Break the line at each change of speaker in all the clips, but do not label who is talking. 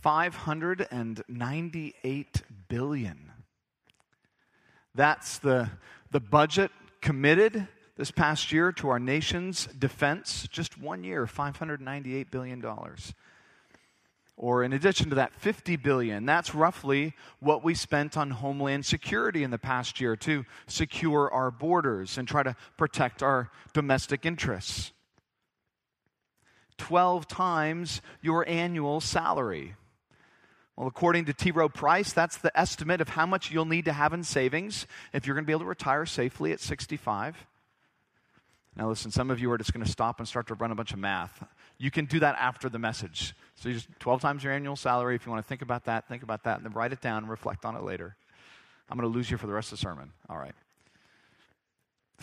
598 billion. That's the, the budget committed this past year to our nation's defense. Just one year, $598 billion. Or in addition to that, 50 billion. That's roughly what we spent on homeland security in the past year to secure our borders and try to protect our domestic interests. 12 times your annual salary. Well, according to T. Rowe Price, that's the estimate of how much you'll need to have in savings if you're going to be able to retire safely at 65. Now, listen, some of you are just going to stop and start to run a bunch of math. You can do that after the message. So, just 12 times your annual salary. If you want to think about that, think about that, and then write it down and reflect on it later. I'm going to lose you for the rest of the sermon. All right.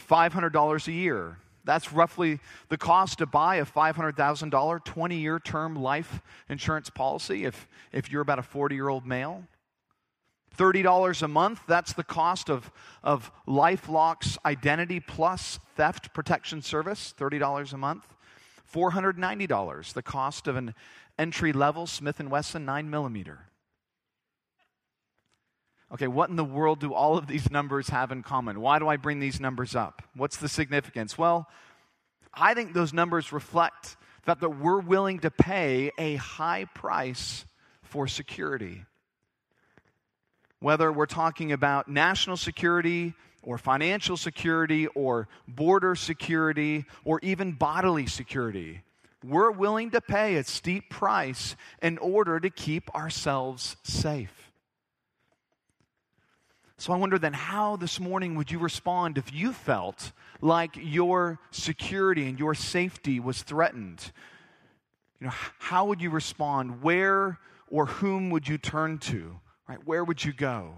$500 a year. That's roughly the cost to buy a $500,000 20 year term life insurance policy if, if you're about a 40 year old male. $30 a month, that's the cost of, of LifeLock's Identity Plus Theft Protection Service, $30 a month. $490, the cost of an entry level Smith & Wesson 9 millimeter. Okay, what in the world do all of these numbers have in common? Why do I bring these numbers up? What's the significance? Well, I think those numbers reflect that, that we're willing to pay a high price for security. Whether we're talking about national security or financial security or border security or even bodily security, we're willing to pay a steep price in order to keep ourselves safe. So I wonder then, how this morning would you respond if you felt like your security and your safety was threatened? You know, how would you respond? Where or whom would you turn to? Right? Where would you go?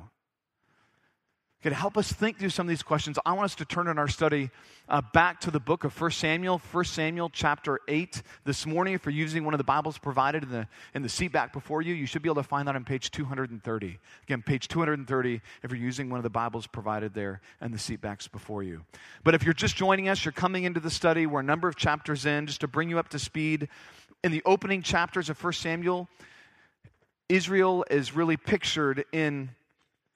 To help us think through some of these questions, I want us to turn in our study uh, back to the book of 1 Samuel, 1 Samuel chapter 8. This morning, if you're using one of the Bibles provided in the, in the seat back before you, you should be able to find that on page 230. Again, page 230 if you're using one of the Bibles provided there and the seat backs before you. But if you're just joining us, you're coming into the study, we're a number of chapters in, just to bring you up to speed. In the opening chapters of 1 Samuel, Israel is really pictured in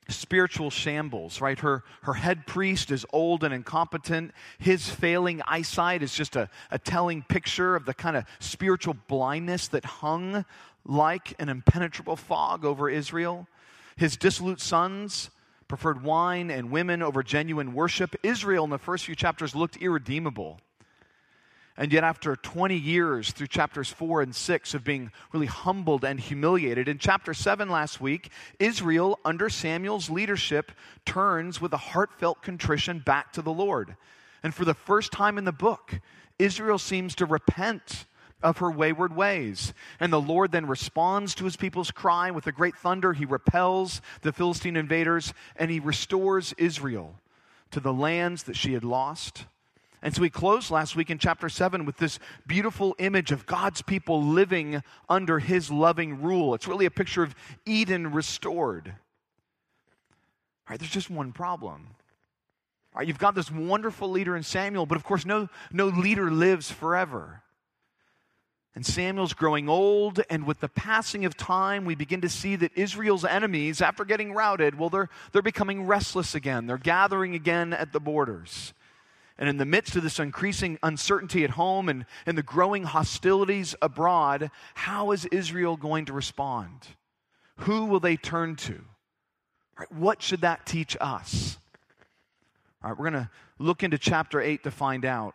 spiritual shambles, right? Her, her head priest is old and incompetent. His failing eyesight is just a, a telling picture of the kind of spiritual blindness that hung like an impenetrable fog over Israel. His dissolute sons preferred wine and women over genuine worship. Israel, in the first few chapters, looked irredeemable. And yet, after 20 years through chapters 4 and 6 of being really humbled and humiliated, in chapter 7 last week, Israel, under Samuel's leadership, turns with a heartfelt contrition back to the Lord. And for the first time in the book, Israel seems to repent of her wayward ways. And the Lord then responds to his people's cry with a great thunder. He repels the Philistine invaders and he restores Israel to the lands that she had lost and so we closed last week in chapter 7 with this beautiful image of God's people living under his loving rule. It's really a picture of Eden restored. All right, there's just one problem. All right, you've got this wonderful leader in Samuel, but of course, no, no leader lives forever. And Samuel's growing old, and with the passing of time, we begin to see that Israel's enemies, after getting routed, well, they're, they're becoming restless again. They're gathering again at the borders. And in the midst of this increasing uncertainty at home and, and the growing hostilities abroad, how is Israel going to respond? Who will they turn to? Right, what should that teach us? All right, we're going to look into chapter 8 to find out.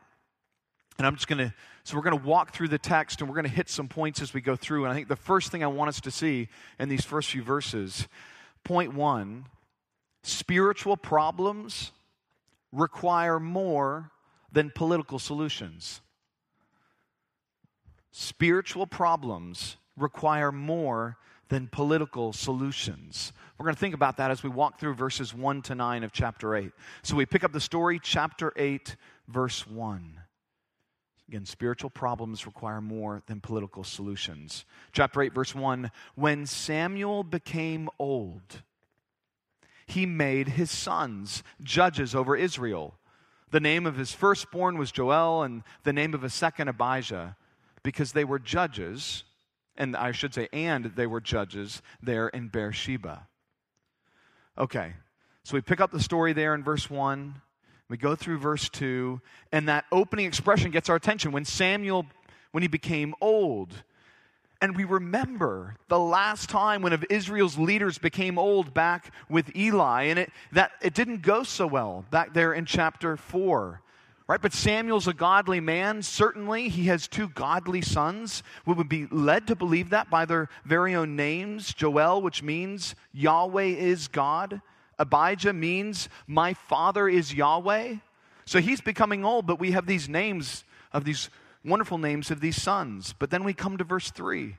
And I'm just going to, so we're going to walk through the text and we're going to hit some points as we go through. And I think the first thing I want us to see in these first few verses point one spiritual problems require more than political solutions. Spiritual problems require more than political solutions. We're going to think about that as we walk through verses 1 to 9 of chapter 8. So we pick up the story, chapter 8, verse 1. Again, spiritual problems require more than political solutions. Chapter 8, verse 1 When Samuel became old, he made his sons judges over Israel. The name of his firstborn was Joel, and the name of his second, Abijah, because they were judges and I should say, and they were judges there in Beersheba. Okay, so we pick up the story there in verse 1. We go through verse 2, and that opening expression gets our attention when Samuel, when he became old. And we remember the last time one of Israel's leaders became old back with Eli, and it, that, it didn't go so well back there in chapter 4. Right? But Samuel's a godly man. Certainly, he has two godly sons. We would be led to believe that by their very own names. Joel, which means Yahweh is God. Abijah means my father is Yahweh. So he's becoming old, but we have these names of these wonderful names of these sons. But then we come to verse 3,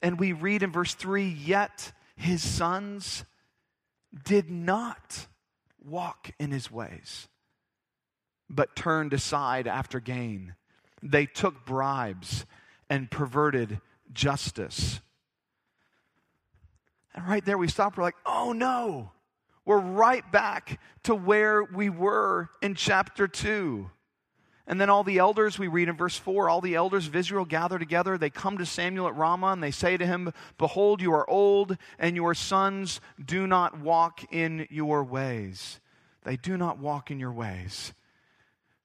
and we read in verse 3 Yet his sons did not walk in his ways, but turned aside after gain. They took bribes and perverted justice. And right there we stop. We're like, oh no, we're right back to where we were in chapter 2. And then all the elders, we read in verse 4, all the elders of Israel gather together. They come to Samuel at Ramah and they say to him, Behold, you are old, and your sons do not walk in your ways. They do not walk in your ways.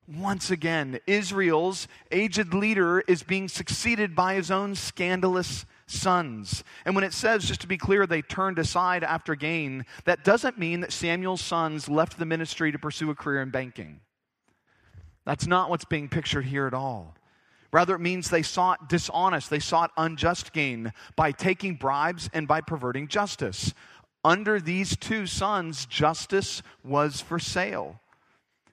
Once again, Israel's aged leader is being succeeded by his own scandalous sons. And when it says, just to be clear, they turned aside after gain, that doesn't mean that Samuel's sons left the ministry to pursue a career in banking. That's not what's being pictured here at all. Rather, it means they sought dishonest, they sought unjust gain by taking bribes and by perverting justice. Under these two sons, justice was for sale.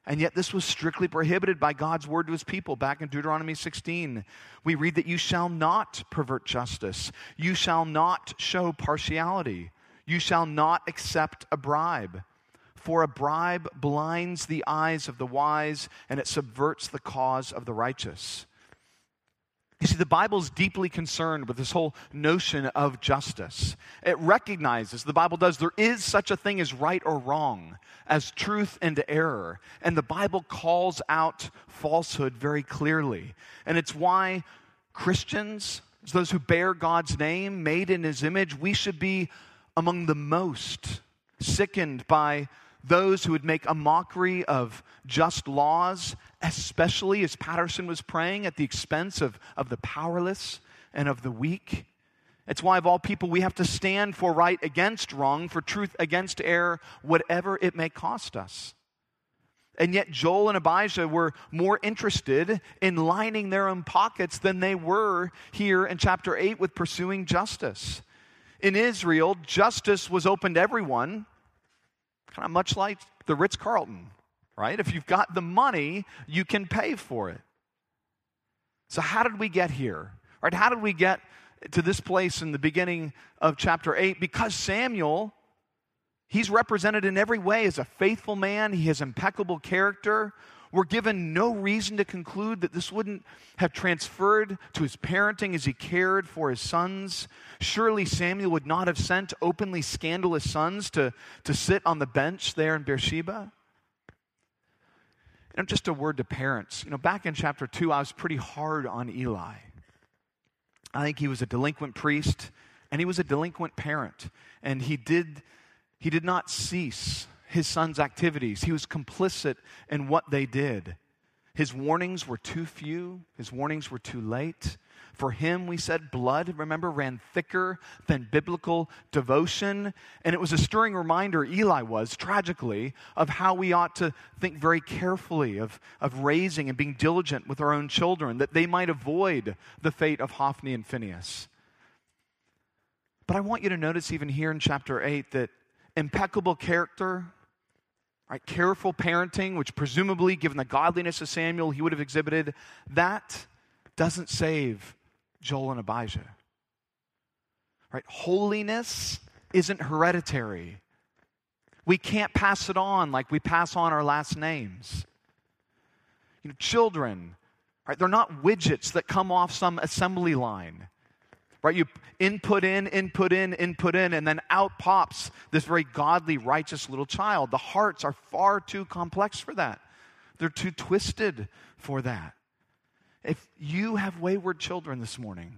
And yet, this was strictly prohibited by God's word to his people. Back in Deuteronomy 16, we read that you shall not pervert justice, you shall not show partiality, you shall not accept a bribe. For a bribe blinds the eyes of the wise and it subverts the cause of the righteous. You see, the Bible is deeply concerned with this whole notion of justice. It recognizes, the Bible does, there is such a thing as right or wrong, as truth and error. And the Bible calls out falsehood very clearly. And it's why Christians, those who bear God's name, made in his image, we should be among the most sickened by those who would make a mockery of just laws, especially as Patterson was praying at the expense of, of the powerless and of the weak. It's why, of all people, we have to stand for right against wrong, for truth against error, whatever it may cost us. And yet, Joel and Abijah were more interested in lining their own pockets than they were here in chapter 8 with pursuing justice. In Israel, justice was open to everyone, Kind of much like the Ritz Carlton, right? If you've got the money, you can pay for it. So, how did we get here? Right? How did we get to this place in the beginning of chapter 8? Because Samuel, he's represented in every way as a faithful man, he has impeccable character. We're given no reason to conclude that this wouldn't have transferred to his parenting as he cared for his sons. Surely Samuel would not have sent openly scandalous sons to, to sit on the bench there in Beersheba. And just a word to parents. You know, back in chapter 2, I was pretty hard on Eli. I think he was a delinquent priest and he was a delinquent parent. And he did, he did not cease his son's activities. He was complicit in what they did. His warnings were too few, his warnings were too late. For him, we said, blood, remember, ran thicker than biblical devotion. And it was a stirring reminder, Eli was, tragically, of how we ought to think very carefully of, of raising and being diligent with our own children, that they might avoid the fate of Hophni and Phinehas. But I want you to notice, even here in chapter 8, that impeccable character, Right? Careful parenting, which presumably, given the godliness of Samuel, he would have exhibited, that doesn't save Joel and Abijah. Right? Holiness isn't hereditary. We can't pass it on like we pass on our last names. You know, children, right? They're not widgets that come off some assembly line right? You input in, input in, input in, and then out pops this very godly, righteous little child. The hearts are far too complex for that, they're too twisted for that. If you have wayward children this morning,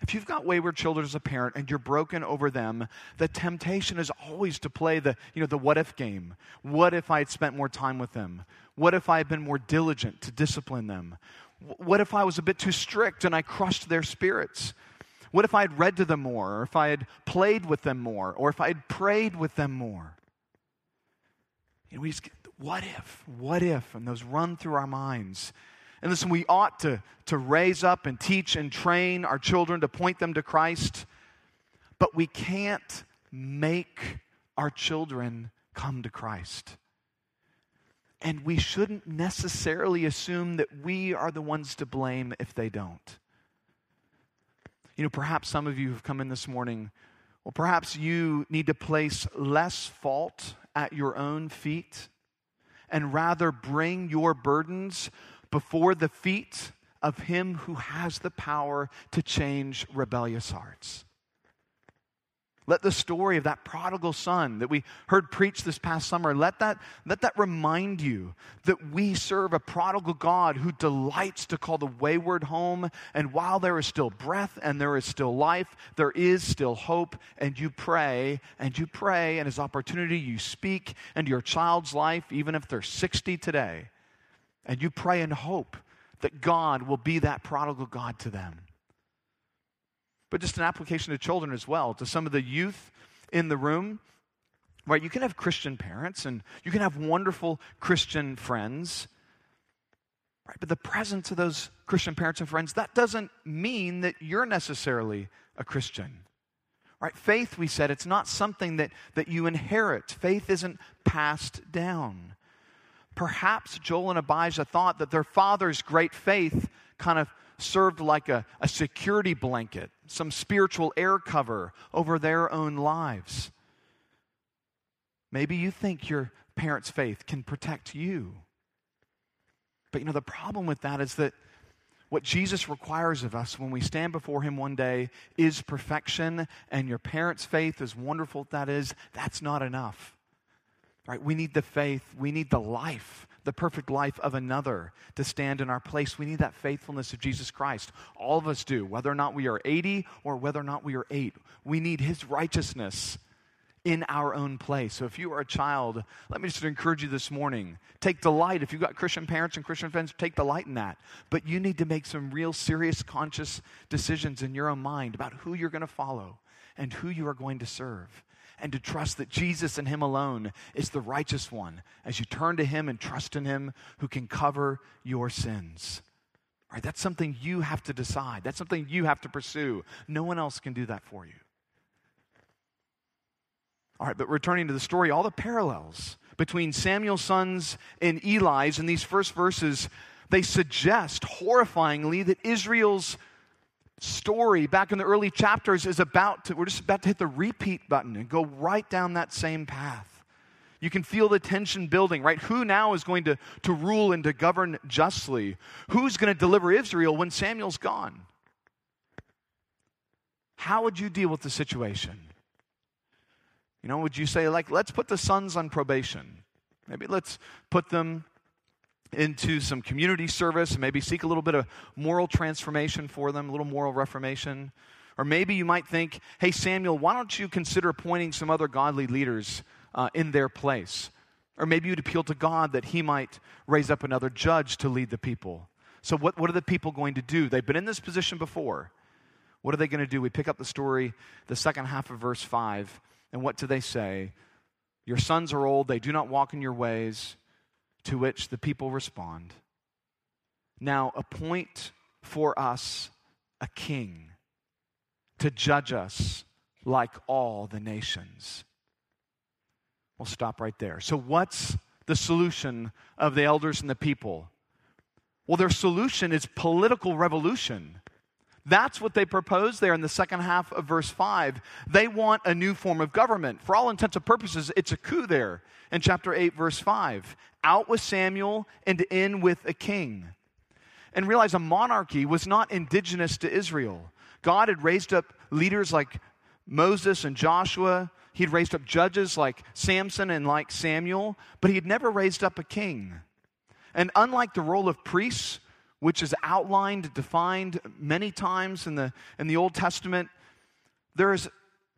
if you've got wayward children as a parent and you're broken over them, the temptation is always to play the, you know, the what if game. What if I had spent more time with them? What if I had been more diligent to discipline them? What if I was a bit too strict and I crushed their spirits? What if I had read to them more, or if I had played with them more, or if I had prayed with them more? You know, we just, what if? What if? And those run through our minds. And listen, we ought to, to raise up and teach and train our children to point them to Christ, but we can't make our children come to Christ. And we shouldn't necessarily assume that we are the ones to blame if they don't. You know, perhaps some of you have come in this morning, well, perhaps you need to place less fault at your own feet and rather bring your burdens before the feet of him who has the power to change rebellious hearts. Let the story of that prodigal son that we heard preached this past summer, let that, let that remind you that we serve a prodigal God who delights to call the wayward home. And while there is still breath and there is still life, there is still hope. And you pray and you pray, and as opportunity, you speak into your child's life, even if they're 60 today. And you pray and hope that God will be that prodigal God to them but just an application to children as well, to some of the youth in the room. Right? You can have Christian parents and you can have wonderful Christian friends. Right? But the presence of those Christian parents and friends, that doesn't mean that you're necessarily a Christian. Right? Faith, we said, it's not something that, that you inherit. Faith isn't passed down. Perhaps Joel and Abijah thought that their father's great faith kind of served like a, a security blanket, some spiritual air cover over their own lives. Maybe you think your parents' faith can protect you. But you know, the problem with that is that what Jesus requires of us when we stand before Him one day is perfection, and your parents' faith, as wonderful that is, that's not enough. Right? We need the faith, we need the life the perfect life of another to stand in our place. We need that faithfulness of Jesus Christ. All of us do, whether or not we are 80 or whether or not we are 8. We need his righteousness in our own place. So if you are a child, let me just encourage you this morning. Take delight. If you've got Christian parents and Christian friends, take delight in that. But you need to make some real serious conscious decisions in your own mind about who you're going to follow and who you are going to serve and to trust that Jesus and Him alone is the righteous one as you turn to Him and trust in Him who can cover your sins. All right, that's something you have to decide. That's something you have to pursue. No one else can do that for you. All right, but returning to the story, all the parallels between Samuel's sons and Eli's in these first verses, they suggest horrifyingly that Israel's story back in the early chapters is about to, we're just about to hit the repeat button and go right down that same path. You can feel the tension building, right? Who now is going to, to rule and to govern justly? Who's going to deliver Israel when Samuel's gone? How would you deal with the situation? You know, would you say, like, let's put the sons on probation? Maybe let's put them into some community service, maybe seek a little bit of moral transformation for them, a little moral reformation. Or maybe you might think, hey, Samuel, why don't you consider appointing some other godly leaders uh, in their place? Or maybe you'd appeal to God that he might raise up another judge to lead the people. So, what, what are the people going to do? They've been in this position before. What are they going to do? We pick up the story, the second half of verse 5, and what do they say? Your sons are old, they do not walk in your ways. To which the people respond Now appoint for us a king to judge us like all the nations. We'll stop right there. So, what's the solution of the elders and the people? Well, their solution is political revolution. That's what they propose there in the second half of verse 5. They want a new form of government. For all intents and purposes, it's a coup there in chapter 8, verse 5. Out with Samuel and in with a king. And realize a monarchy was not indigenous to Israel. God had raised up leaders like Moses and Joshua. He'd raised up judges like Samson and like Samuel, but he had never raised up a king. And unlike the role of priests, which is outlined, defined many times in the, in the Old Testament, there is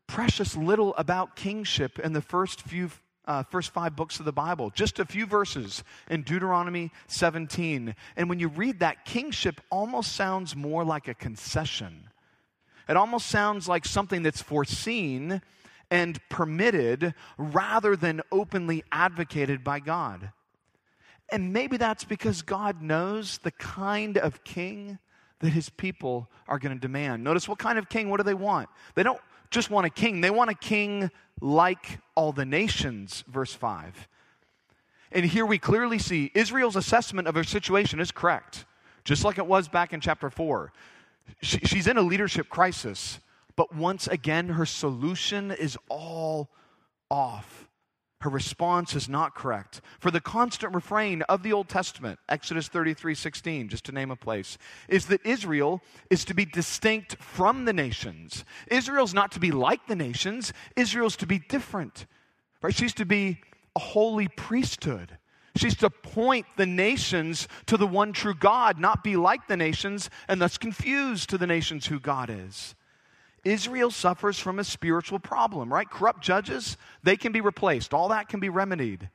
precious little about kingship in the first few uh, first five books of the Bible, just a few verses in Deuteronomy 17. And when you read that, kingship almost sounds more like a concession. It almost sounds like something that's foreseen and permitted rather than openly advocated by God. And maybe that's because God knows the kind of king that his people are going to demand. Notice what kind of king, what do they want? They don't just want a king, they want a king like all the nations, verse 5. And here we clearly see Israel's assessment of her situation is correct, just like it was back in chapter 4. She, she's in a leadership crisis, but once again, her solution is all off. Her response is not correct. For the constant refrain of the Old Testament, Exodus 33 16, just to name a place, is that Israel is to be distinct from the nations. Israel's not to be like the nations, Israel's to be different. Right? She's to be a holy priesthood. She's to point the nations to the one true God, not be like the nations and thus confuse to the nations who God is. Israel suffers from a spiritual problem, right? Corrupt judges, they can be replaced. All that can be remedied.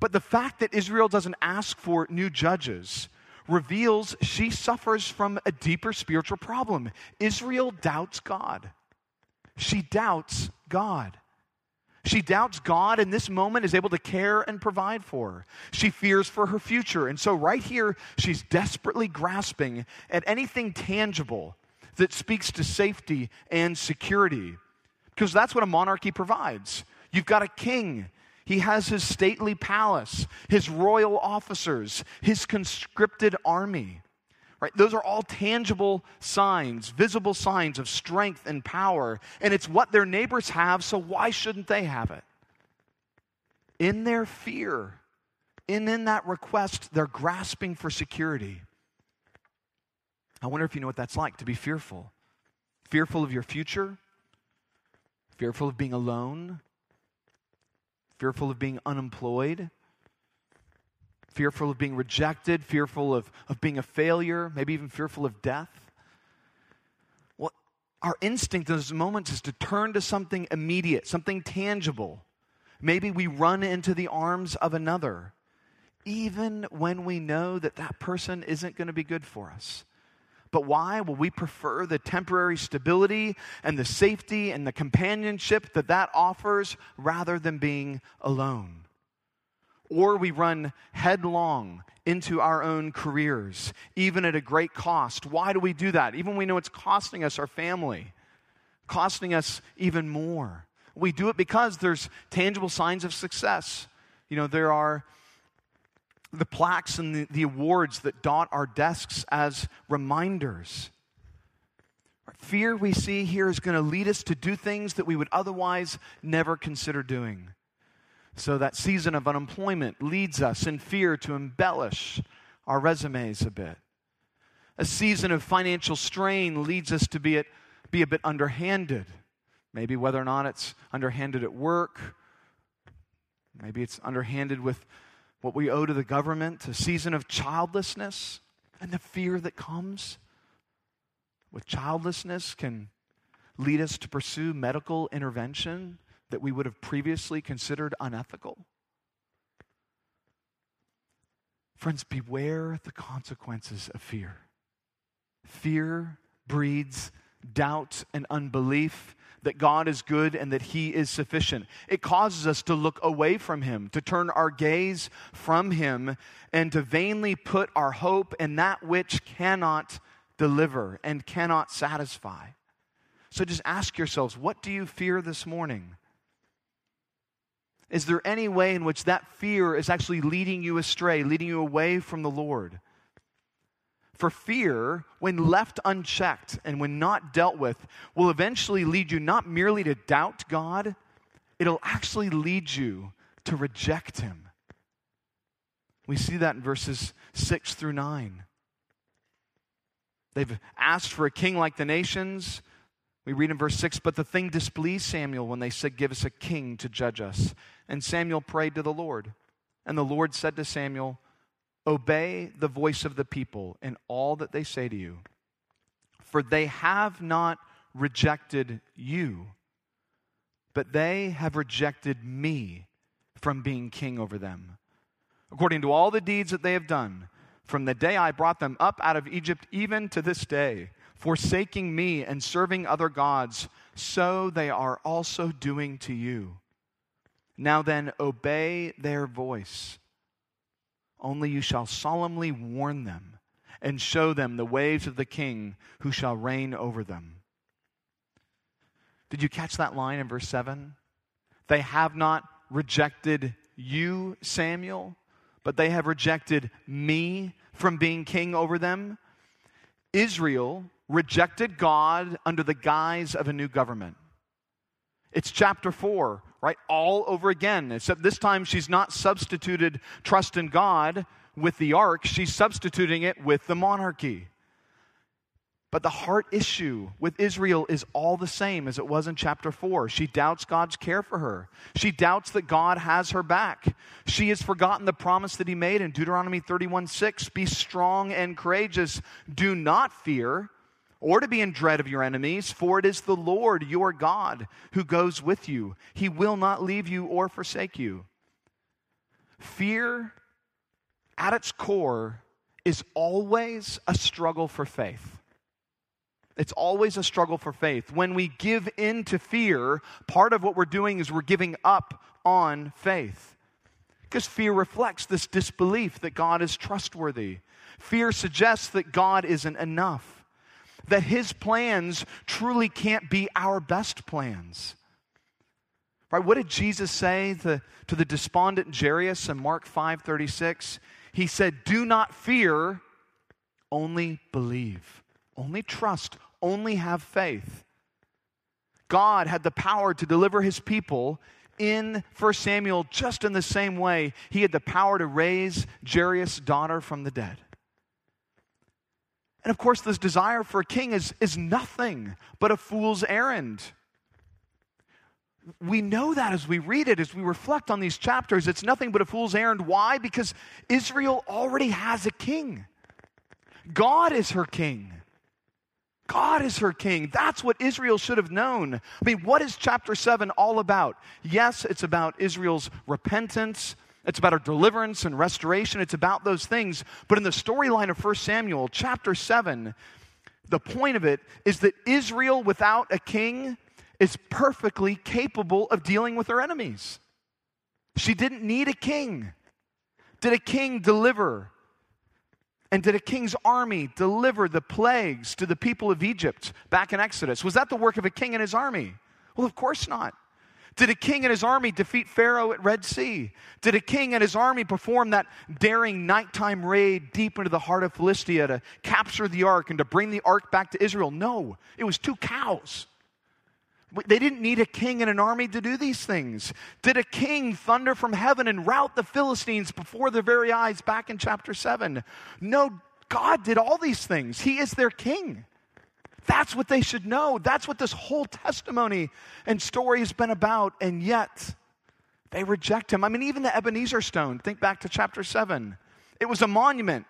But the fact that Israel doesn't ask for new judges reveals she suffers from a deeper spiritual problem. Israel doubts God. She doubts God. She doubts God in this moment is able to care and provide for her. She fears for her future. And so, right here, she's desperately grasping at anything tangible that speaks to safety and security. Because that's what a monarchy provides. You've got a king. He has his stately palace, his royal officers, his conscripted army. Right? Those are all tangible signs, visible signs of strength and power. And it's what their neighbors have, so why shouldn't they have it? In their fear, and in that request, they're grasping for security. I wonder if you know what that's like to be fearful. Fearful of your future, fearful of being alone, fearful of being unemployed, fearful of being rejected, fearful of, of being a failure, maybe even fearful of death. Well, our instinct in those moments is to turn to something immediate, something tangible. Maybe we run into the arms of another, even when we know that that person isn't going to be good for us. But why? Well, we prefer the temporary stability and the safety and the companionship that that offers rather than being alone. Or we run headlong into our own careers, even at a great cost. Why do we do that? Even when we know it's costing us our family, costing us even more. We do it because there's tangible signs of success. You know, there are the plaques and the, the awards that dot our desks as reminders. Fear we see here is going to lead us to do things that we would otherwise never consider doing. So, that season of unemployment leads us in fear to embellish our resumes a bit. A season of financial strain leads us to be, at, be a bit underhanded. Maybe whether or not it's underhanded at work, maybe it's underhanded with what we owe to the government, a season of childlessness, and the fear that comes with childlessness can lead us to pursue medical intervention that we would have previously considered unethical. Friends, beware the consequences of fear. Fear breeds doubt and unbelief that God is good and that He is sufficient. It causes us to look away from Him, to turn our gaze from Him, and to vainly put our hope in that which cannot deliver and cannot satisfy. So just ask yourselves what do you fear this morning? Is there any way in which that fear is actually leading you astray, leading you away from the Lord? For fear, when left unchecked and when not dealt with, will eventually lead you not merely to doubt God, it'll actually lead you to reject Him. We see that in verses 6 through 9. They've asked for a king like the nations. We read in verse 6 But the thing displeased Samuel when they said, Give us a king to judge us. And Samuel prayed to the Lord. And the Lord said to Samuel, Obey the voice of the people in all that they say to you, for they have not rejected you, but they have rejected me from being king over them. According to all the deeds that they have done, from the day I brought them up out of Egypt, even to this day, forsaking me and serving other gods, so they are also doing to you. Now then, obey their voice. Only you shall solemnly warn them and show them the ways of the king who shall reign over them. Did you catch that line in verse 7? They have not rejected you, Samuel, but they have rejected me from being king over them. Israel rejected God under the guise of a new government. It's chapter 4 right? All over again. Except this time she's not substituted trust in God with the ark, she's substituting it with the monarchy. But the heart issue with Israel is all the same as it was in chapter 4. She doubts God's care for her. She doubts that God has her back. She has forgotten the promise that He made in Deuteronomy 31 6 Be strong and courageous. Do not fear, or to be in dread of your enemies, for it is the Lord your God who goes with you. He will not leave you or forsake you. Fear, at its core, is always a struggle for faith. It's always a struggle for faith. When we give in to fear, part of what we're doing is we're giving up on faith. Because fear reflects this disbelief that God is trustworthy. Fear suggests that God isn't enough that his plans truly can't be our best plans. Right? What did Jesus say to, to the despondent Jairus in Mark 5:36? He said, "Do not fear, only believe. Only trust, only have faith." God had the power to deliver his people in 1 Samuel just in the same way he had the power to raise Jairus' daughter from the dead. And of course, this desire for a king is, is nothing but a fool's errand. We know that as we read it, as we reflect on these chapters, it's nothing but a fool's errand. Why? Because Israel already has a king. God is her king. God is her king. That's what Israel should have known. I mean, what is chapter 7 all about? Yes, it's about Israel's repentance it's about our deliverance and restoration. It's about those things. But in the storyline of 1 Samuel, chapter 7, the point of it is that Israel without a king is perfectly capable of dealing with her enemies. She didn't need a king. Did a king deliver? And did a king's army deliver the plagues to the people of Egypt back in Exodus? Was that the work of a king and his army? Well, of course not. Did a king and his army defeat Pharaoh at Red Sea? Did a king and his army perform that daring nighttime raid deep into the heart of Philistia to capture the ark and to bring the ark back to Israel? No, it was two cows. They didn't need a king and an army to do these things. Did a king thunder from heaven and rout the Philistines before their very eyes back in chapter 7? No, God did all these things. He is their king. That's what they should know. That's what this whole testimony and story has been about. And yet, they reject him. I mean, even the Ebenezer stone, think back to chapter 7. It was a monument.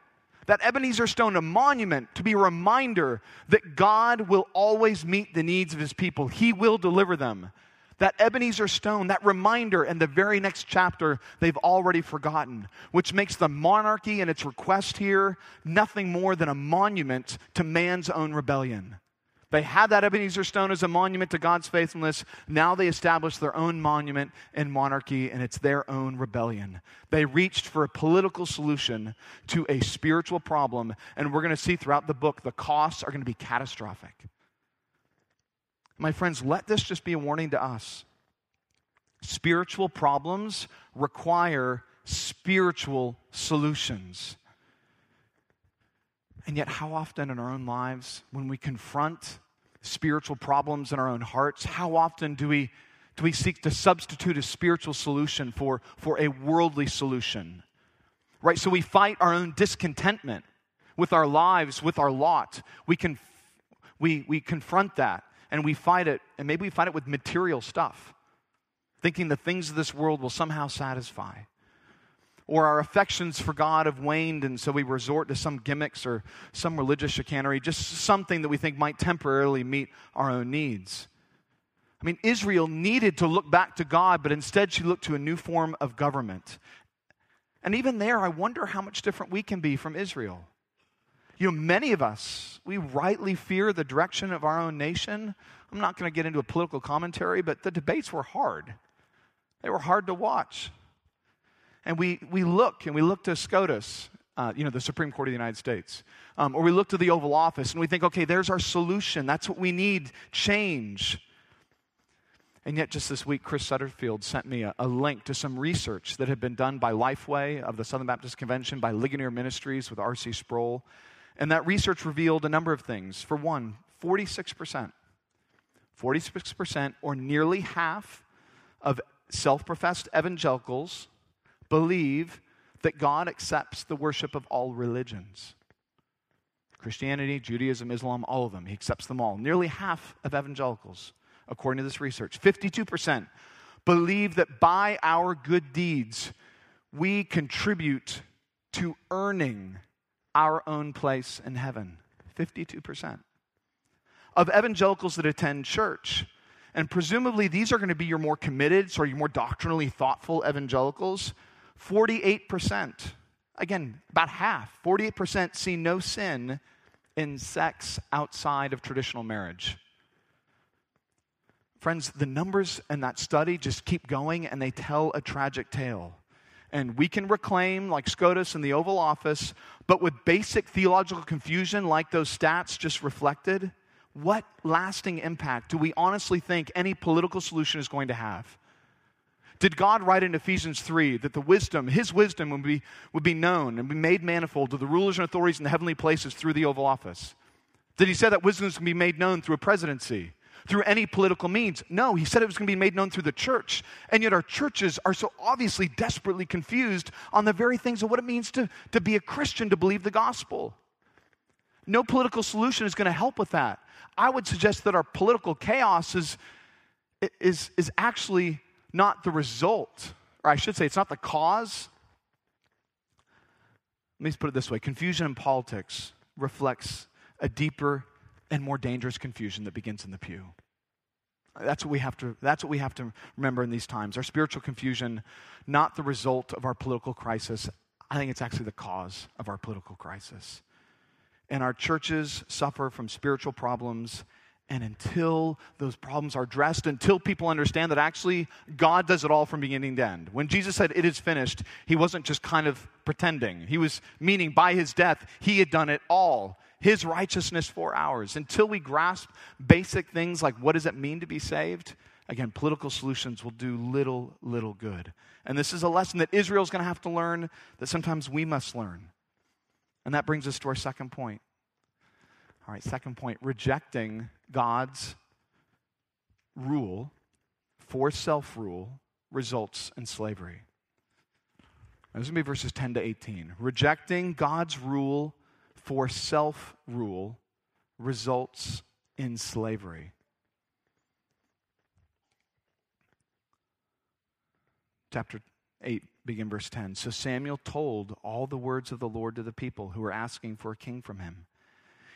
That Ebenezer stone, a monument to be a reminder that God will always meet the needs of his people, he will deliver them. That Ebenezer stone, that reminder, and the very next chapter, they've already forgotten, which makes the monarchy and its request here nothing more than a monument to man's own rebellion. They had that Ebenezer stone as a monument to God's faithfulness. Now they establish their own monument in monarchy, and it's their own rebellion. They reached for a political solution to a spiritual problem, and we're going to see throughout the book the costs are going to be catastrophic. My friends, let this just be a warning to us. Spiritual problems require spiritual solutions. And yet, how often in our own lives, when we confront spiritual problems in our own hearts, how often do we, do we seek to substitute a spiritual solution for, for a worldly solution? Right? So we fight our own discontentment with our lives, with our lot. We, can, we, we confront that and we fight it, and maybe we fight it with material stuff, thinking the things of this world will somehow satisfy. Or our affections for God have waned, and so we resort to some gimmicks or some religious chicanery, just something that we think might temporarily meet our own needs. I mean, Israel needed to look back to God, but instead she looked to a new form of government. And even there, I wonder how much different we can be from Israel. You know, many of us, we rightly fear the direction of our own nation. I'm not going to get into a political commentary, but the debates were hard. They were hard to watch. And we, we look, and we look to SCOTUS, uh, you know, the Supreme Court of the United States, um, or we look to the Oval Office, and we think, okay, there's our solution. That's what we need change. And yet, just this week, Chris Sutterfield sent me a, a, link to some research that had been done by Lifeway of the Southern Baptist Convention, by Ligonier Ministries with R.C. Sproul. And that research revealed a number of things. For one, 46%, 46%, or nearly half of self professed evangelicals believe that God accepts the worship of all religions. Christianity, Judaism, Islam, all of them. He accepts them all. Nearly half of evangelicals, according to this research, 52% believe that by our good deeds, we contribute to earning our own place in heaven. 52%. Of evangelicals that attend church, and presumably these are going to be your more committed, of your more doctrinally thoughtful evangelicals, 48%, again, about half, 48% see no sin in sex outside of traditional marriage. Friends, the numbers in that study just keep going and they tell a tragic tale. And we can reclaim, like SCOTUS in the Oval Office, but with basic theological confusion, like those stats just reflected, what lasting impact do we honestly think any political solution is going to have? Did God write in Ephesians 3 that the wisdom, his wisdom, would be, would be known and be made manifold to the rulers and authorities in the heavenly places through the Oval Office? Did he say that wisdom is going to be made known through a presidency, through any political means? No, he said it was going to be made known through the church. And yet our churches are so obviously desperately confused on the very things of what it means to, to be a Christian, to believe the gospel. No political solution is going to help with that. I would suggest that our political chaos is, is, is actually not the result, or I should say, it's not the cause. Let me put it this way confusion in politics reflects a deeper and more dangerous confusion that begins in the pew. That's what we have to, that's what we have to remember in these times. Our spiritual confusion, not the result of our political crisis. I think it's actually the cause of our political crisis. And our churches suffer from spiritual problems and until those problems are addressed, until people understand that actually God does it all from beginning to end. When Jesus said, It is finished, he wasn't just kind of pretending. He was meaning by his death, he had done it all. His righteousness for ours. Until we grasp basic things like what does it mean to be saved, again, political solutions will do little, little good. And this is a lesson that Israel's going to have to learn, that sometimes we must learn. And that brings us to our second point. All right, second point rejecting God's rule for self rule results in slavery. This is going to be verses 10 to 18. Rejecting God's rule for self rule results in slavery. Chapter 8, begin verse 10. So Samuel told all the words of the Lord to the people who were asking for a king from him.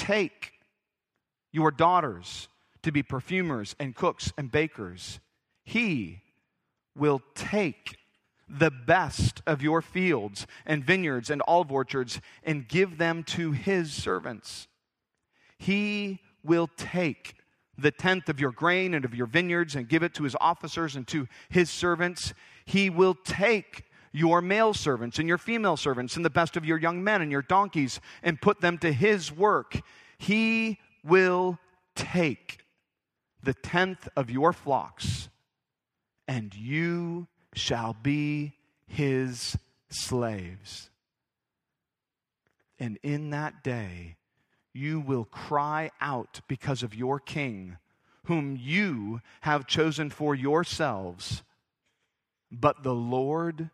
take your daughters to be perfumers and cooks and bakers. He will take the best of your fields and vineyards and olive orchards and give them to his servants. He will take the tenth of your grain and of your vineyards and give it to his officers and to his servants. He will take your male servants and your female servants and the best of your young men and your donkeys and put them to his work. He will take the tenth of your flocks, and you shall be his slaves. And in that day, you will cry out because of your king, whom you have chosen for yourselves. But the Lord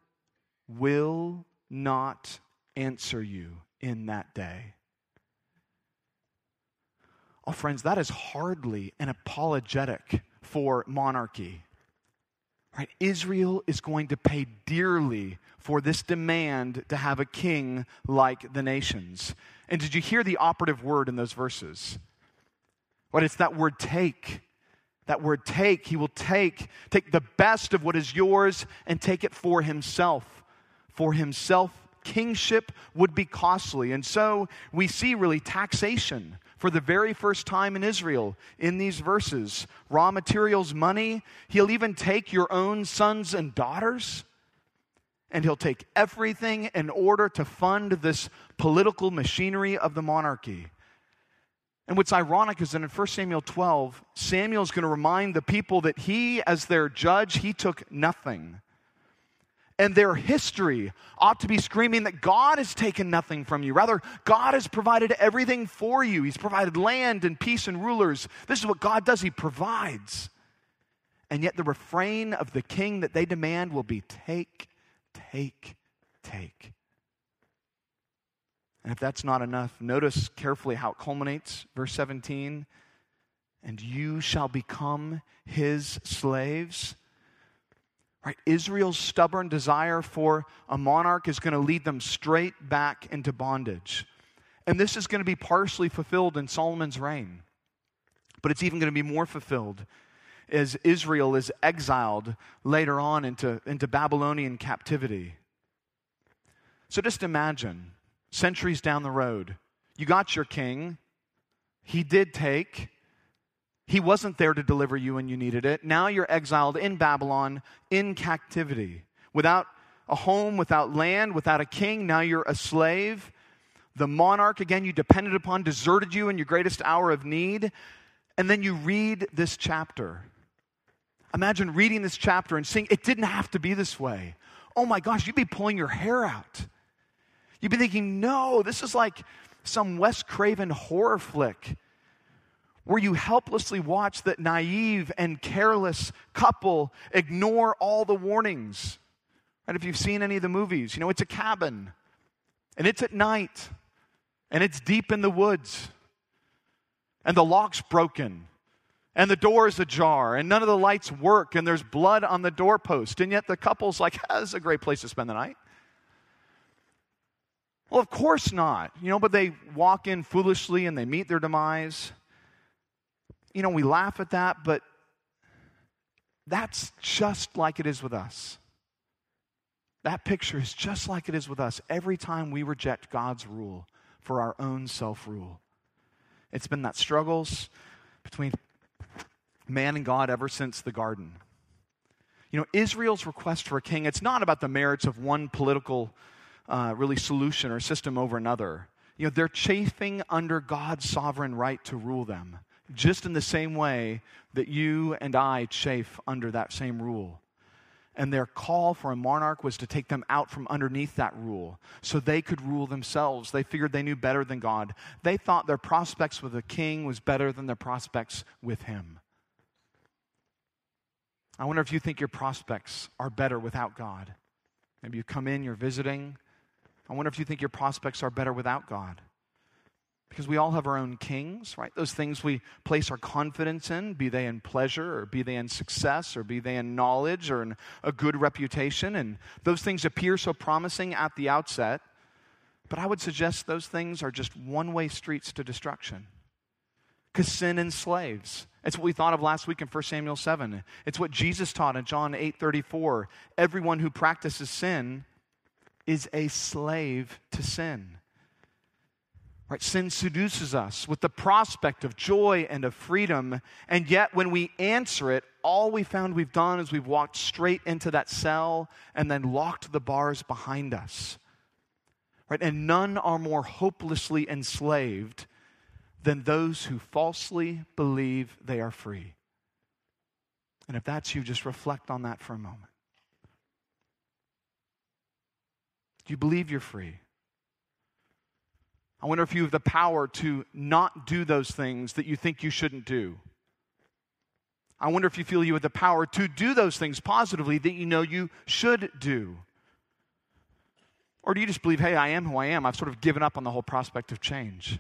will not answer you in that day. Oh, friends, that is hardly an apologetic for monarchy. Right? Israel is going to pay dearly for this demand to have a king like the nations. And did you hear the operative word in those verses? What it's that word take. That word take, he will take, take the best of what is yours and take it for himself. For himself, kingship would be costly. And so we see really taxation for the very first time in Israel in these verses. Raw materials, money. He'll even take your own sons and daughters. And he'll take everything in order to fund this political machinery of the monarchy. And what's ironic is that in 1 Samuel 12, Samuel is going to remind the people that he, as their judge, he took nothing and their history ought to be screaming that God has taken nothing from you. Rather, God has provided everything for you. He's provided land and peace and rulers. This is what God does, He provides. And yet, the refrain of the king that they demand will be take, take, take. And if that's not enough, notice carefully how it culminates. Verse 17 and you shall become his slaves Right? Israel's stubborn desire for a monarch is going to lead them straight back into bondage. And this is going to be partially fulfilled in Solomon's reign. But it's even going to be more fulfilled as Israel is exiled later on into, into Babylonian captivity. So just imagine, centuries down the road, you got your king, he did take, he wasn't there to deliver you when you needed it. Now you're exiled in Babylon, in captivity, without a home, without land, without a king. Now you're a slave. The monarch, again, you depended upon, deserted you in your greatest hour of need. And then you read this chapter. Imagine reading this chapter and seeing it didn't have to be this way. Oh my gosh, you'd be pulling your hair out. You'd be thinking, no, this is like some Wes Craven horror flick where you helplessly watch that naive and careless couple ignore all the warnings. And if you've seen any of the movies, you know, it's a cabin and it's at night and it's deep in the woods and the lock's broken and the door is ajar and none of the lights work and there's blood on the doorpost and yet the couple's like, ah, that's a great place to spend the night. Well, of course not, you know, but they walk in foolishly and they meet their demise you know, we laugh at that, but that's just like it is with us. That picture is just like it is with us every time we reject God's rule for our own self rule. It's been that struggles between man and God ever since the garden. You know, Israel's request for a king, it's not about the merits of one political uh, really solution or system over another. You know, they're chafing under God's sovereign right to rule them just in the same way that you and I chafe under that same rule. And their call for a monarch was to take them out from underneath that rule so they could rule themselves. They figured they knew better than God. They thought their prospects with a king was better than their prospects with him. I wonder if you think your prospects are better without God. Maybe you come in, you're visiting. I wonder if you think your prospects are better without God. Because we all have our own kings, right? Those things we place our confidence in, be they in pleasure or be they in success or be they in knowledge or in a good reputation. And those things appear so promising at the outset. But I would suggest those things are just one way streets to destruction. Because sin enslaves. It's what we thought of last week in 1 Samuel 7. It's what Jesus taught in John 8 34. Everyone who practices sin is a slave to sin. Right? Sin seduces us with the prospect of joy and of freedom, and yet when we answer it, all we found we've done is we've walked straight into that cell and then locked the bars behind us. Right? And none are more hopelessly enslaved than those who falsely believe they are free. And if that's you, just reflect on that for a moment. Do you believe you're free? I wonder if you have the power to not do those things that you think you shouldn't do. I wonder if you feel you have the power to do those things positively that you know you should do. Or do you just believe, hey, I am who I am? I've sort of given up on the whole prospect of change.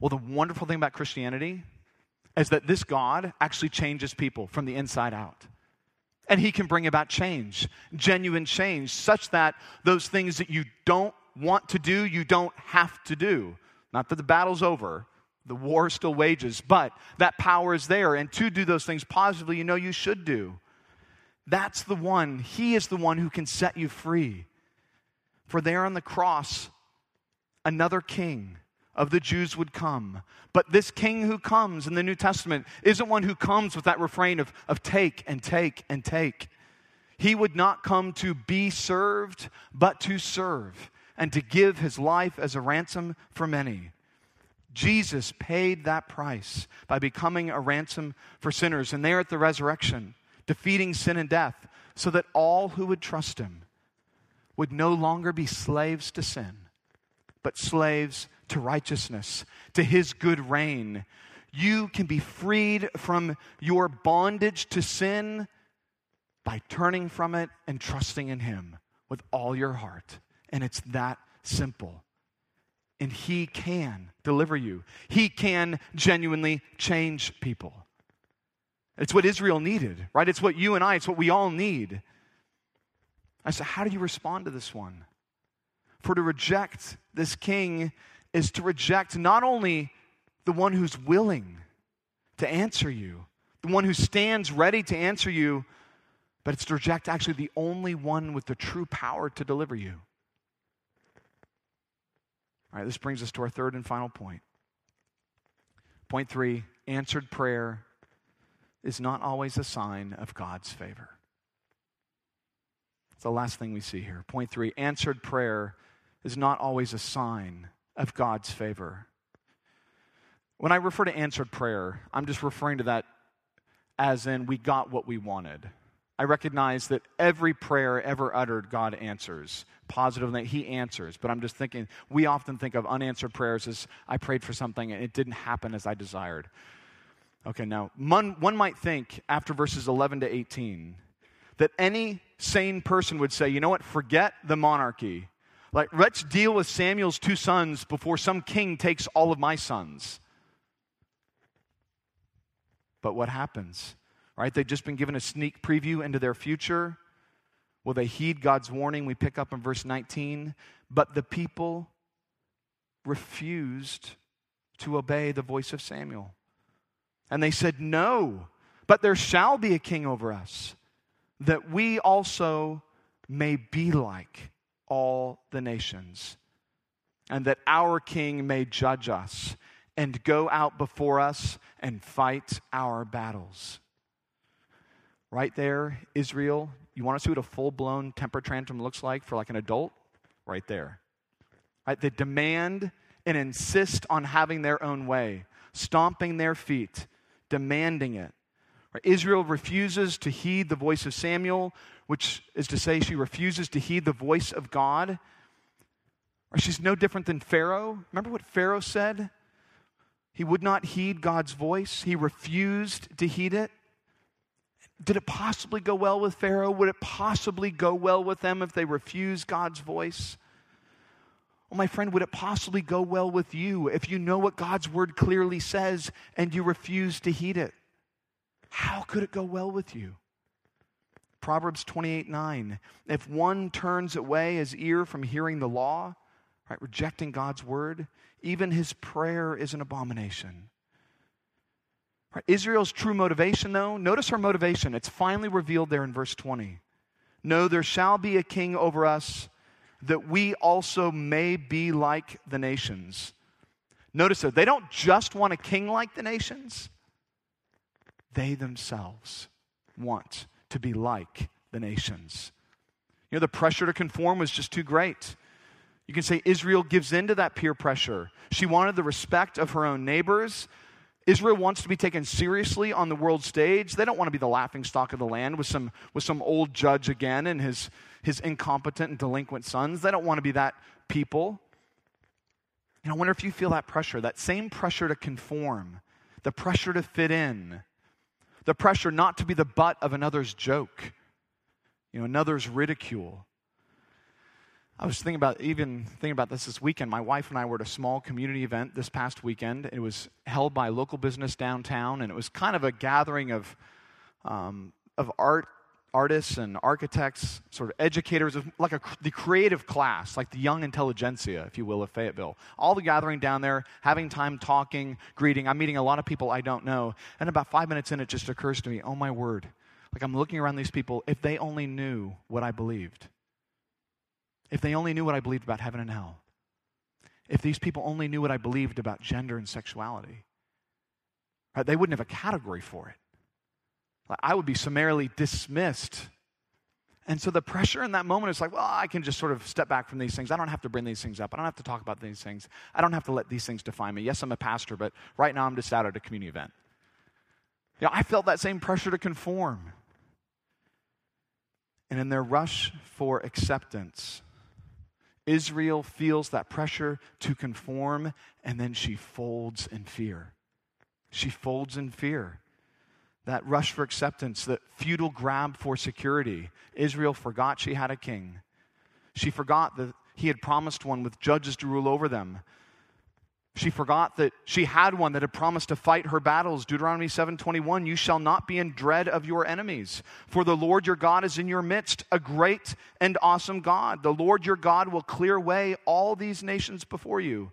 Well, the wonderful thing about Christianity is that this God actually changes people from the inside out. And he can bring about change, genuine change, such that those things that you don't want to do, you don't have to do. Not that the battle's over, the war still wages, but that power is there. And to do those things positively, you know you should do. That's the one. He is the one who can set you free. For there on the cross, another king of the Jews would come. But this king who comes in the New Testament isn't one who comes with that refrain of, of take and take and take. He would not come to be served, but to serve and to give his life as a ransom for many. Jesus paid that price by becoming a ransom for sinners. And there at the resurrection, defeating sin and death, so that all who would trust him would no longer be slaves to sin, but slaves to righteousness, to his good reign. You can be freed from your bondage to sin by turning from it and trusting in him with all your heart. And it's that simple. And he can deliver you, he can genuinely change people. It's what Israel needed, right? It's what you and I, it's what we all need. I said, How do you respond to this one? For to reject this king is to reject not only the one who's willing to answer you, the one who stands ready to answer you, but it's to reject actually the only one with the true power to deliver you. All right, this brings us to our third and final point. Point three answered prayer is not always a sign of God's favor. It's the last thing we see here. Point three answered prayer is not always a sign of God's favor. When I refer to answered prayer, I'm just referring to that as in we got what we wanted. I recognize that every prayer ever uttered, God answers. Positively, He answers. But I'm just thinking, we often think of unanswered prayers as I prayed for something and it didn't happen as I desired. Okay, now, one, one might think after verses 11 to 18 that any sane person would say, you know what, forget the monarchy. Like, let's deal with Samuel's two sons before some king takes all of my sons. But what happens? Right? They've just been given a sneak preview into their future. Will they heed God's warning? We pick up in verse 19. But the people refused to obey the voice of Samuel. And they said, No, but there shall be a king over us, that we also may be like all the nations, and that our king may judge us and go out before us and fight our battles. Right there, Israel, you want to see what a full blown temper tantrum looks like for like an adult? Right there. Right? They demand and insist on having their own way, stomping their feet, demanding it. Right? Israel refuses to heed the voice of Samuel, which is to say, she refuses to heed the voice of God. Or she's no different than Pharaoh. Remember what Pharaoh said? He would not heed God's voice, he refused to heed it. Did it possibly go well with Pharaoh? Would it possibly go well with them if they refuse God's voice? Well, my friend, would it possibly go well with you if you know what God's word clearly says and you refuse to heed it? How could it go well with you? Proverbs 28 9. If one turns away his ear from hearing the law, right, rejecting God's word, even his prayer is an abomination. Israel's true motivation, though, notice her motivation. It's finally revealed there in verse 20. No, there shall be a king over us that we also may be like the nations. Notice that they don't just want a king like the nations, they themselves want to be like the nations. You know, the pressure to conform was just too great. You can say Israel gives in to that peer pressure. She wanted the respect of her own neighbors. Israel wants to be taken seriously on the world stage. They don't want to be the laughing stock of the land with some, with some old judge again and his, his incompetent and delinquent sons. They don't want to be that people. And I wonder if you feel that pressure, that same pressure to conform, the pressure to fit in, the pressure not to be the butt of another's joke, you know, another's ridicule. I was thinking about even thinking about this this weekend. My wife and I were at a small community event this past weekend. It was held by local business downtown, and it was kind of a gathering of um, of art artists and architects, sort of educators, like a, the creative class, like the young intelligentsia, if you will, of Fayetteville. All the gathering down there, having time talking, greeting. I'm meeting a lot of people I don't know, and about five minutes in, it just occurs to me, oh my word! Like I'm looking around these people. If they only knew what I believed if they only knew what I believed about heaven and hell, if these people only knew what I believed about gender and sexuality, right, they wouldn't have a category for it. I would be summarily dismissed. And so the pressure in that moment is like, well, I can just sort of step back from these things. I don't have to bring these things up. I don't have to talk about these things. I don't have to let these things define me. Yes, I'm a pastor, but right now I'm just out at a community event. You know, I felt that same pressure to conform. And in their rush for acceptance, Israel feels that pressure to conform, and then she folds in fear. She folds in fear. That rush for acceptance, that futile grab for security. Israel forgot she had a king. She forgot that he had promised one with judges to rule over them. She forgot that she had one that had promised to fight her battles. Deuteronomy 7:21, you shall not be in dread of your enemies, for the Lord your God is in your midst, a great and awesome God. The Lord your God will clear away all these nations before you.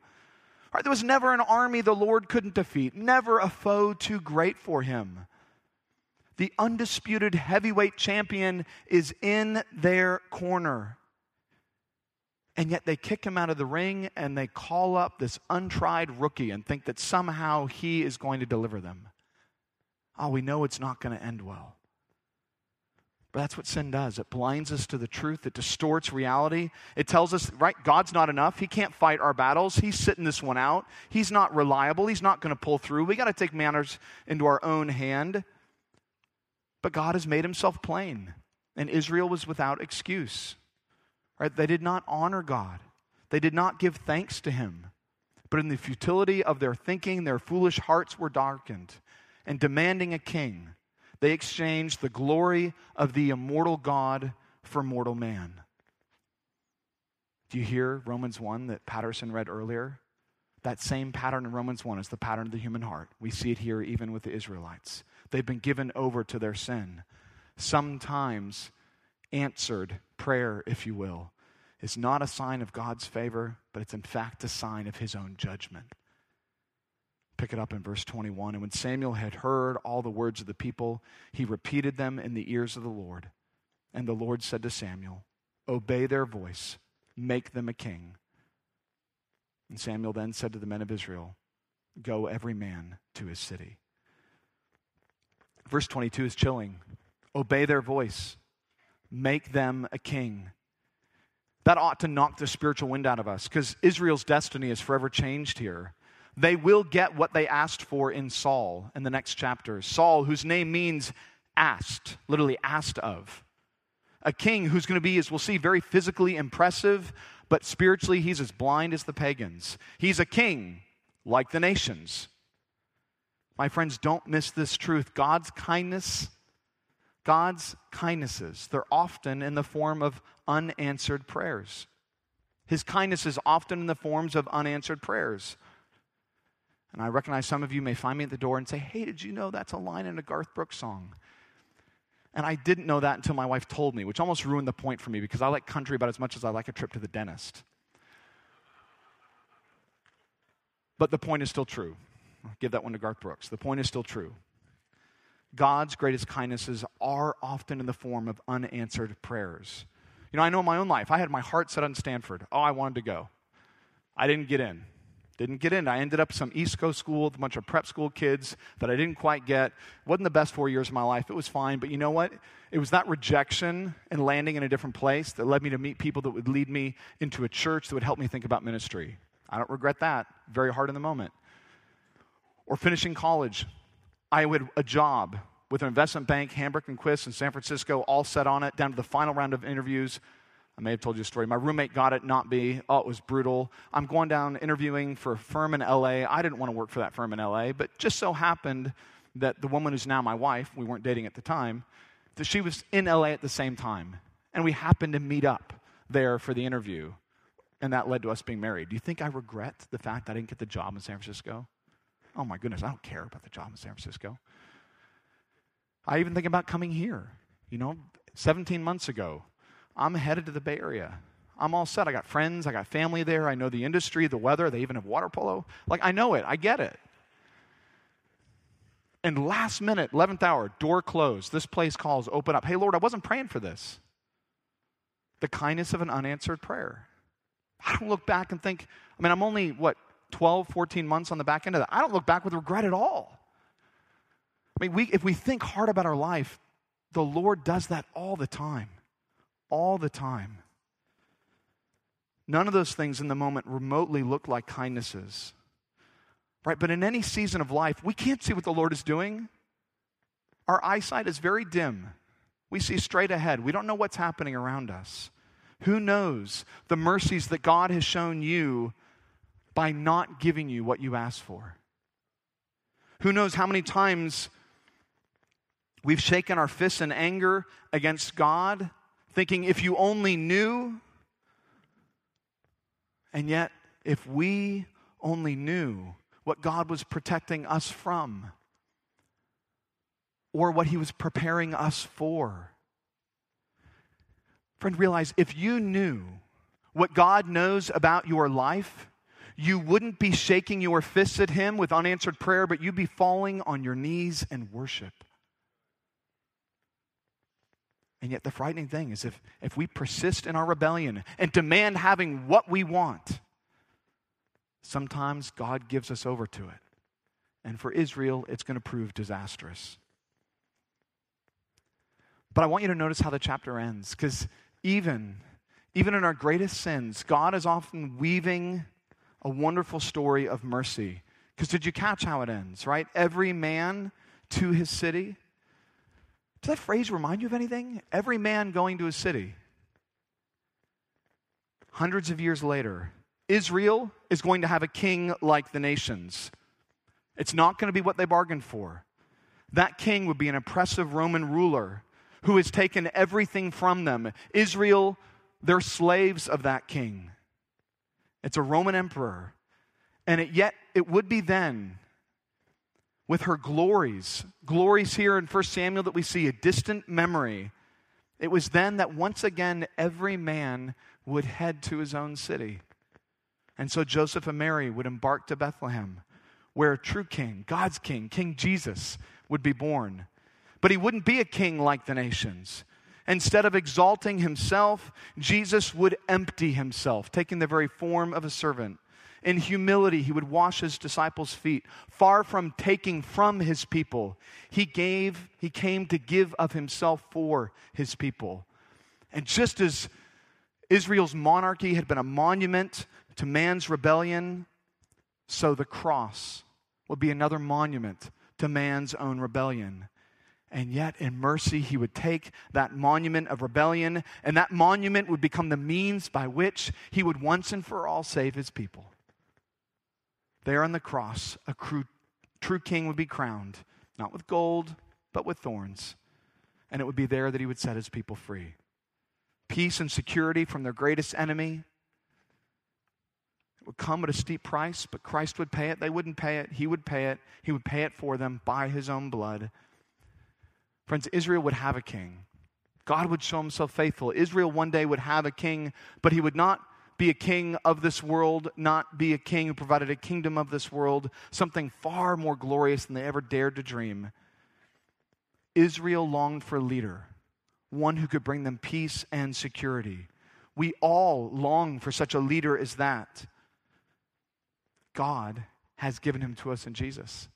Right, there was never an army the Lord couldn't defeat, never a foe too great for him. The undisputed heavyweight champion is in their corner. And yet they kick him out of the ring and they call up this untried rookie and think that somehow he is going to deliver them. Oh, we know it's not going to end well. But that's what sin does. It blinds us to the truth. It distorts reality. It tells us, right, God's not enough. He can't fight our battles. He's sitting this one out. He's not reliable. He's not going to pull through. We got to take matters into our own hand. But God has made himself plain, and Israel was without excuse. Right? They did not honor God. They did not give thanks to him. But in the futility of their thinking, their foolish hearts were darkened. And demanding a king, they exchanged the glory of the immortal God for mortal man. Do you hear Romans 1 that Patterson read earlier? That same pattern in Romans 1 is the pattern of the human heart. We see it here even with the Israelites. They've been given over to their sin. Sometimes answered prayer, if you will, is not a sign of God's favor, but it's in fact a sign of his own judgment. Pick it up in verse 21. And when Samuel had heard all the words of the people, he repeated them in the ears of the Lord. And the Lord said to Samuel, Obey their voice, make them a king. And Samuel then said to the men of Israel, Go every man to his city. Verse 22 is chilling. Obey their voice make them a king. That ought to knock the spiritual wind out of us because Israel's destiny is forever changed here. They will get what they asked for in Saul in the next chapter. Saul, whose name means asked, literally asked of. A king who's going to be, as we'll see, very physically impressive, but spiritually he's as blind as the pagans. He's a king like the nations. My friends, don't miss this truth. God's kindness God's kindnesses, they're often in the form of unanswered prayers. His kindness is often in the forms of unanswered prayers. And I recognize some of you may find me at the door and say, Hey, did you know that's a line in a Garth Brooks song? And I didn't know that until my wife told me, which almost ruined the point for me because I like country about as much as I like a trip to the dentist. But the point is still true. I'll give that one to Garth Brooks. The point is still true. God's greatest kindnesses are often in the form of unanswered prayers. You know, I know in my own life, I had my heart set on Stanford. Oh, I wanted to go. I didn't get in. Didn't get in. I ended up some East Coast school with a bunch of prep school kids that I didn't quite get. Wasn't the best four years of my life. It was fine, but you know what? It was that rejection and landing in a different place that led me to meet people that would lead me into a church that would help me think about ministry. I don't regret that. Very hard in the moment. or finishing college. I had a job with an investment bank, Hambrecht and Quist in San Francisco, all set on it, down to the final round of interviews. I may have told you a story. My roommate got it, not me. Oh, it was brutal. I'm going down interviewing for a firm in LA. I didn't want to work for that firm in LA, but just so happened that the woman who's now my wife, we weren't dating at the time, that she was in LA at the same time. And we happened to meet up there for the interview. And that led to us being married. Do you think I regret the fact I didn't get the job in San Francisco? Oh my goodness, I don't care about the job in San Francisco. I even think about coming here. You know, 17 months ago, I'm headed to the Bay Area. I'm all set. I got friends, I got family there. I know the industry, the weather. They even have water polo. Like, I know it. I get it. And last minute, 11th hour, door closed. This place calls, open up. Hey, Lord, I wasn't praying for this. The kindness of an unanswered prayer. I don't look back and think, I mean, I'm only, what, 12, 14 months on the back end of that. I don't look back with regret at all. I mean, we, if we think hard about our life, the Lord does that all the time. All the time. None of those things in the moment remotely look like kindnesses. Right? But in any season of life, we can't see what the Lord is doing. Our eyesight is very dim. We see straight ahead. We don't know what's happening around us. Who knows the mercies that God has shown you by not giving you what you asked for? Who knows how many times we've shaken our fists in anger against God, thinking, if you only knew. And yet, if we only knew what God was protecting us from or what He was preparing us for. Friend, realize if you knew what God knows about your life, you wouldn't be shaking your fists at Him with unanswered prayer, but you'd be falling on your knees and worship. And yet, the frightening thing is if, if we persist in our rebellion and demand having what we want, sometimes God gives us over to it. And for Israel, it's going to prove disastrous. But I want you to notice how the chapter ends, because even, even in our greatest sins, God is often weaving a wonderful story of mercy. Because did you catch how it ends, right? Every man to his city. Does that phrase remind you of anything? Every man going to his city. Hundreds of years later, Israel is going to have a king like the nations. It's not going to be what they bargained for. That king would be an oppressive Roman ruler who has taken everything from them. Israel, they're slaves of that king. It's a Roman emperor. And it, yet, it would be then, with her glories, glories here in 1 Samuel that we see, a distant memory. It was then that once again every man would head to his own city. And so Joseph and Mary would embark to Bethlehem, where a true king, God's king, King Jesus, would be born. But he wouldn't be a king like the nations. Instead of exalting himself, Jesus would empty himself, taking the very form of a servant. In humility, he would wash his disciples' feet. Far from taking from his people, he gave, he came to give of himself for his people. And just as Israel's monarchy had been a monument to man's rebellion, so the cross would be another monument to man's own rebellion. And yet, in mercy, he would take that monument of rebellion, and that monument would become the means by which he would once and for all save his people. There on the cross, a true, king would be crowned, not with gold, but with thorns. And it would be there that he would set his people free. Peace and security from their greatest enemy, It would come at a steep price, but Christ would pay it. They wouldn't pay it. He would pay it. He would pay it for them by his own blood. Friends, Israel would have a king. God would show himself faithful. Israel one day would have a king, but he would not be a king of this world, not be a king who provided a kingdom of this world, something far more glorious than they ever dared to dream. Israel longed for a leader, one who could bring them peace and security. We all long for such a leader as that. God has given him to us in Jesus.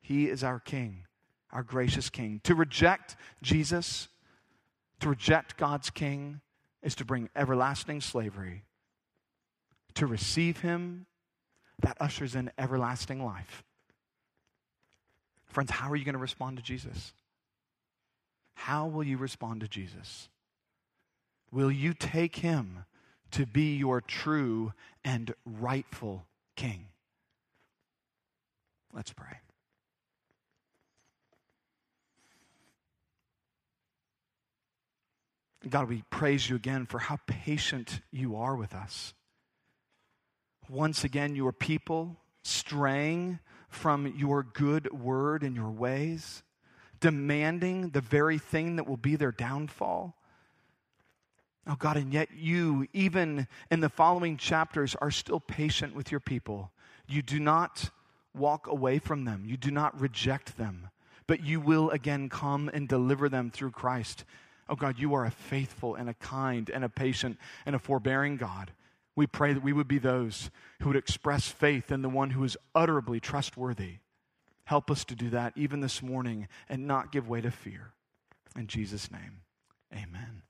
He is our King, our gracious King. To reject Jesus, to reject God's King, is to bring everlasting slavery. To receive him, that ushers in everlasting life. Friends, how are you going to respond to Jesus? How will you respond to Jesus? Will you take him to be your true and rightful king? Let's pray. God, we praise you again for how patient you are with us. Once again, your people straying from your good word and your ways, demanding the very thing that will be their downfall. Oh God, and yet you, even in the following chapters, are still patient with your people. You do not walk away from them, you do not reject them, but you will again come and deliver them through Christ. Oh God, you are a faithful and a kind and a patient and a forbearing God. We pray that we would be those who would express faith in the one who is utterly trustworthy. Help us to do that even this morning and not give way to fear. In Jesus' name, amen.